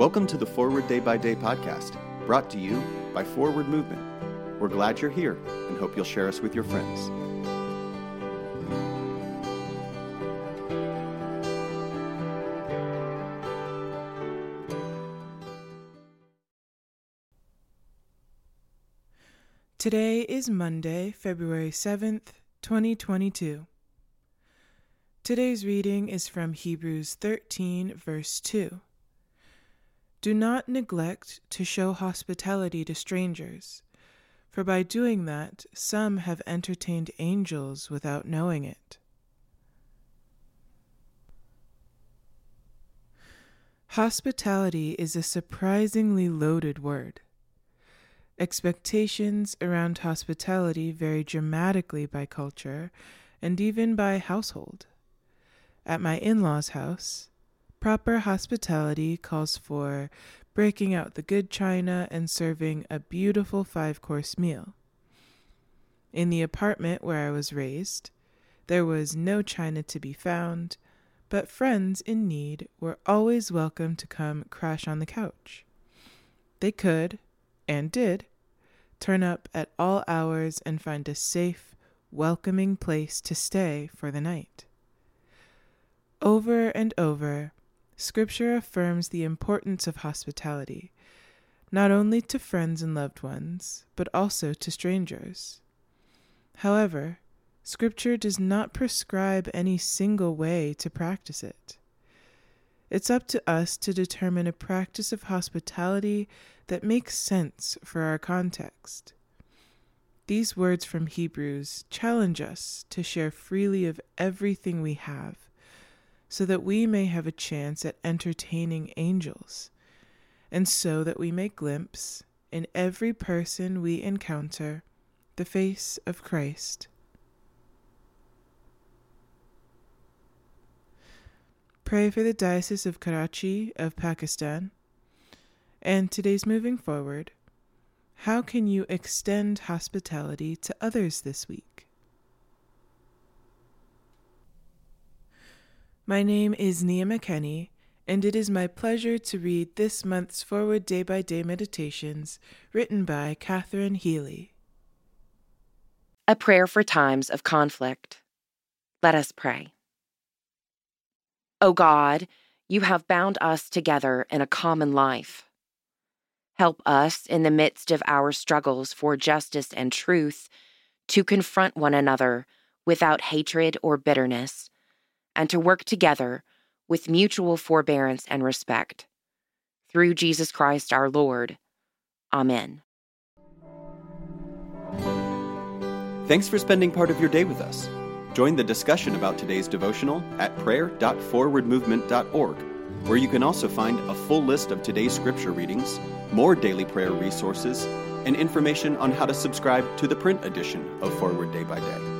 Welcome to the Forward Day by Day podcast, brought to you by Forward Movement. We're glad you're here and hope you'll share us with your friends. Today is Monday, February 7th, 2022. Today's reading is from Hebrews 13, verse 2. Do not neglect to show hospitality to strangers, for by doing that some have entertained angels without knowing it. Hospitality is a surprisingly loaded word. Expectations around hospitality vary dramatically by culture and even by household. At my in law's house, proper hospitality calls for breaking out the good china and serving a beautiful five course meal. In the apartment where I was raised, there was no china to be found, but friends in need were always welcome to come crash on the couch. They could, and did, turn up at all hours and find a safe, welcoming place to stay for the night. Over and over, Scripture affirms the importance of hospitality, not only to friends and loved ones, but also to strangers. However, Scripture does not prescribe any single way to practice it. It's up to us to determine a practice of hospitality that makes sense for our context. These words from Hebrews challenge us to share freely of everything we have, so that we may have a chance at entertaining angels, and so that we may glimpse, in every person we encounter, the face of Christ. Pray for the Diocese of Karachi of Pakistan. And today's moving forward. How can you extend hospitality to others this week? My name is Nia McKenney, and it is my pleasure to read this month's Forward Day by Day Meditations written by Catherine Healy. A prayer for times of conflict. Let us pray. O God, you have bound us together in a common life. Help us in the midst of our struggles for justice and truth to confront one another without hatred or bitterness, and to work together with mutual forbearance and respect. Through Jesus Christ our Lord. Amen. Thanks for spending part of your day with us. Join the discussion about today's devotional at prayer.forwardmovement.org where you can also find a full list of today's scripture readings, more daily prayer resources, and information on how to subscribe to the print edition of Forward Day by Day.